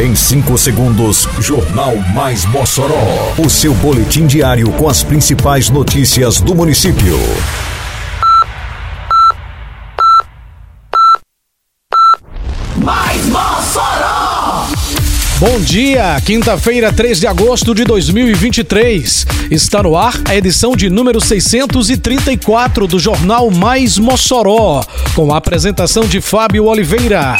Em 5 segundos, Jornal Mais Mossoró. O seu boletim diário com as principais notícias do município. Mais Mossoró! Bom dia, quinta-feira, 3 de agosto de 2023. Está no ar a edição de número 634 do Jornal Mais Mossoró, com a apresentação de Fábio Oliveira.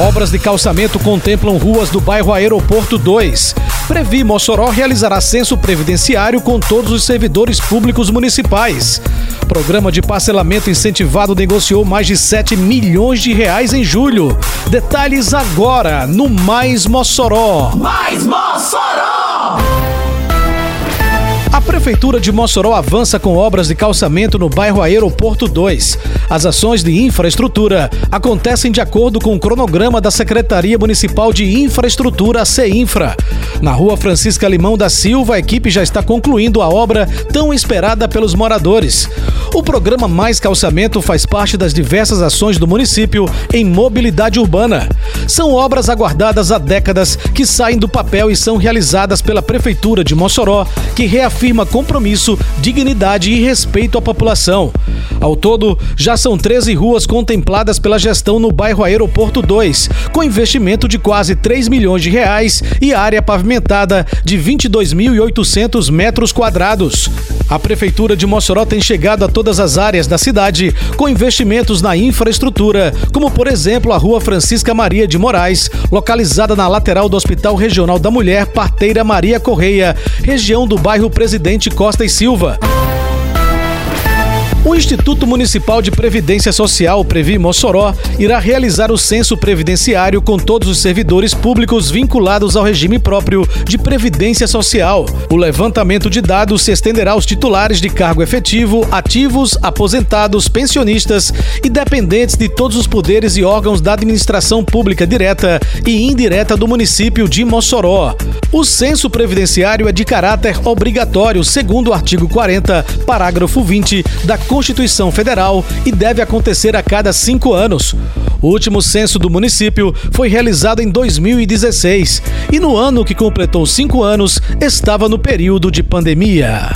Obras de calçamento contemplam ruas do bairro Aeroporto 2. Previ Mossoró realizará censo previdenciário com todos os servidores públicos municipais. Programa de parcelamento incentivado negociou mais de 7 milhões de reais em julho. Detalhes agora no Mais Mossoró. Mais Mossoró! A Prefeitura de Mossoró avança com obras de calçamento no bairro Aeroporto 2. As ações de infraestrutura acontecem de acordo com o cronograma da Secretaria Municipal de Infraestrutura, CEINFRA. Na rua Francisca Limão da Silva, a equipe já está concluindo a obra tão esperada pelos moradores. O programa Mais Calçamento faz parte das diversas ações do município em mobilidade urbana. São obras aguardadas há décadas que saem do papel e são realizadas pela Prefeitura de Mossoró, que reafirma compromisso, dignidade e respeito à população. Ao todo, já são 13 ruas contempladas pela gestão no bairro Aeroporto 2, com investimento de quase 3 milhões de reais e área pavimentada de 22.800 metros quadrados. A Prefeitura de Mossoró tem chegado a todas as áreas da cidade com investimentos na infraestrutura, como por exemplo a Rua Francisca Maria de Moraes, localizada na lateral do Hospital Regional da Mulher Parteira Maria Correia, região do bairro Presidente Costa e Silva. O Instituto Municipal de Previdência Social, Previ Mossoró, irá realizar o censo previdenciário com todos os servidores públicos vinculados ao regime próprio de previdência social. O levantamento de dados se estenderá aos titulares de cargo efetivo, ativos, aposentados, pensionistas e dependentes de todos os poderes e órgãos da administração pública direta e indireta do município de Mossoró. O censo previdenciário é de caráter obrigatório, segundo o artigo 40, parágrafo 20 da Constituição Federal e deve acontecer a cada cinco anos. O último censo do município foi realizado em 2016 e no ano que completou cinco anos estava no período de pandemia.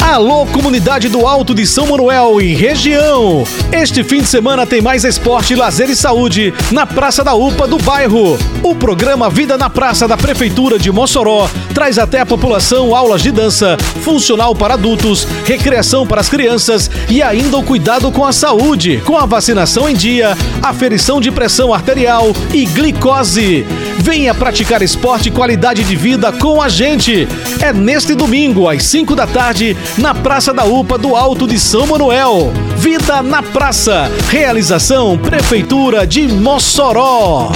Alô, comunidade do Alto de São Manuel e região! Este fim de semana tem mais esporte, lazer e saúde na Praça da UPA do bairro. O programa Vida na Praça da Prefeitura de Mossoró traz até a população aulas de dança, funcional para adultos, recreação para as crianças e ainda o cuidado com a saúde, com a vacinação em dia, aferição de pressão arterial e glicose. Venha praticar esporte e qualidade de vida com a gente. É neste domingo, às 5 da tarde, na Praça da UPA do Alto de São Manuel. Vida na Praça. Realização Prefeitura de Mossoró.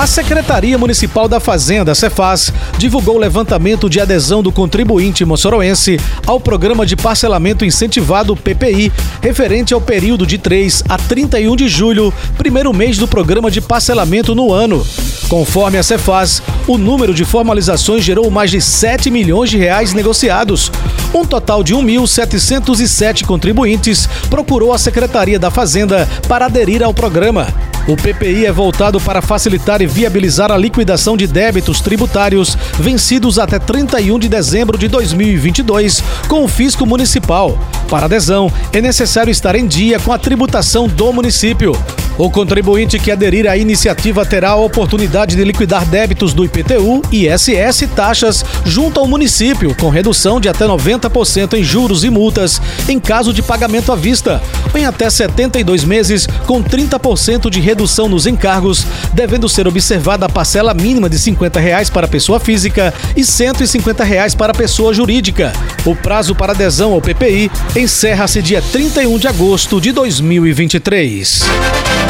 A Secretaria Municipal da Fazenda, Cefaz, divulgou o levantamento de adesão do contribuinte moçoroense ao Programa de Parcelamento Incentivado PPI, referente ao período de 3 a 31 de julho, primeiro mês do programa de parcelamento no ano. Conforme a Cefaz, o número de formalizações gerou mais de 7 milhões de reais negociados. Um total de 1.707 contribuintes procurou a Secretaria da Fazenda para aderir ao programa. O PPI é voltado para facilitar e viabilizar a liquidação de débitos tributários vencidos até 31 de dezembro de 2022 com o fisco municipal. Para adesão, é necessário estar em dia com a tributação do município. O contribuinte que aderir à iniciativa terá a oportunidade de liquidar débitos do IPTU, ISS e taxas junto ao município, com redução de até 90% em juros e multas em caso de pagamento à vista, em até 72 meses, com 30% de redução nos encargos, devendo ser observada a parcela mínima de 50 reais para pessoa física e 150 reais para pessoa jurídica. O prazo para adesão ao PPI encerra-se dia 31 de agosto de 2023.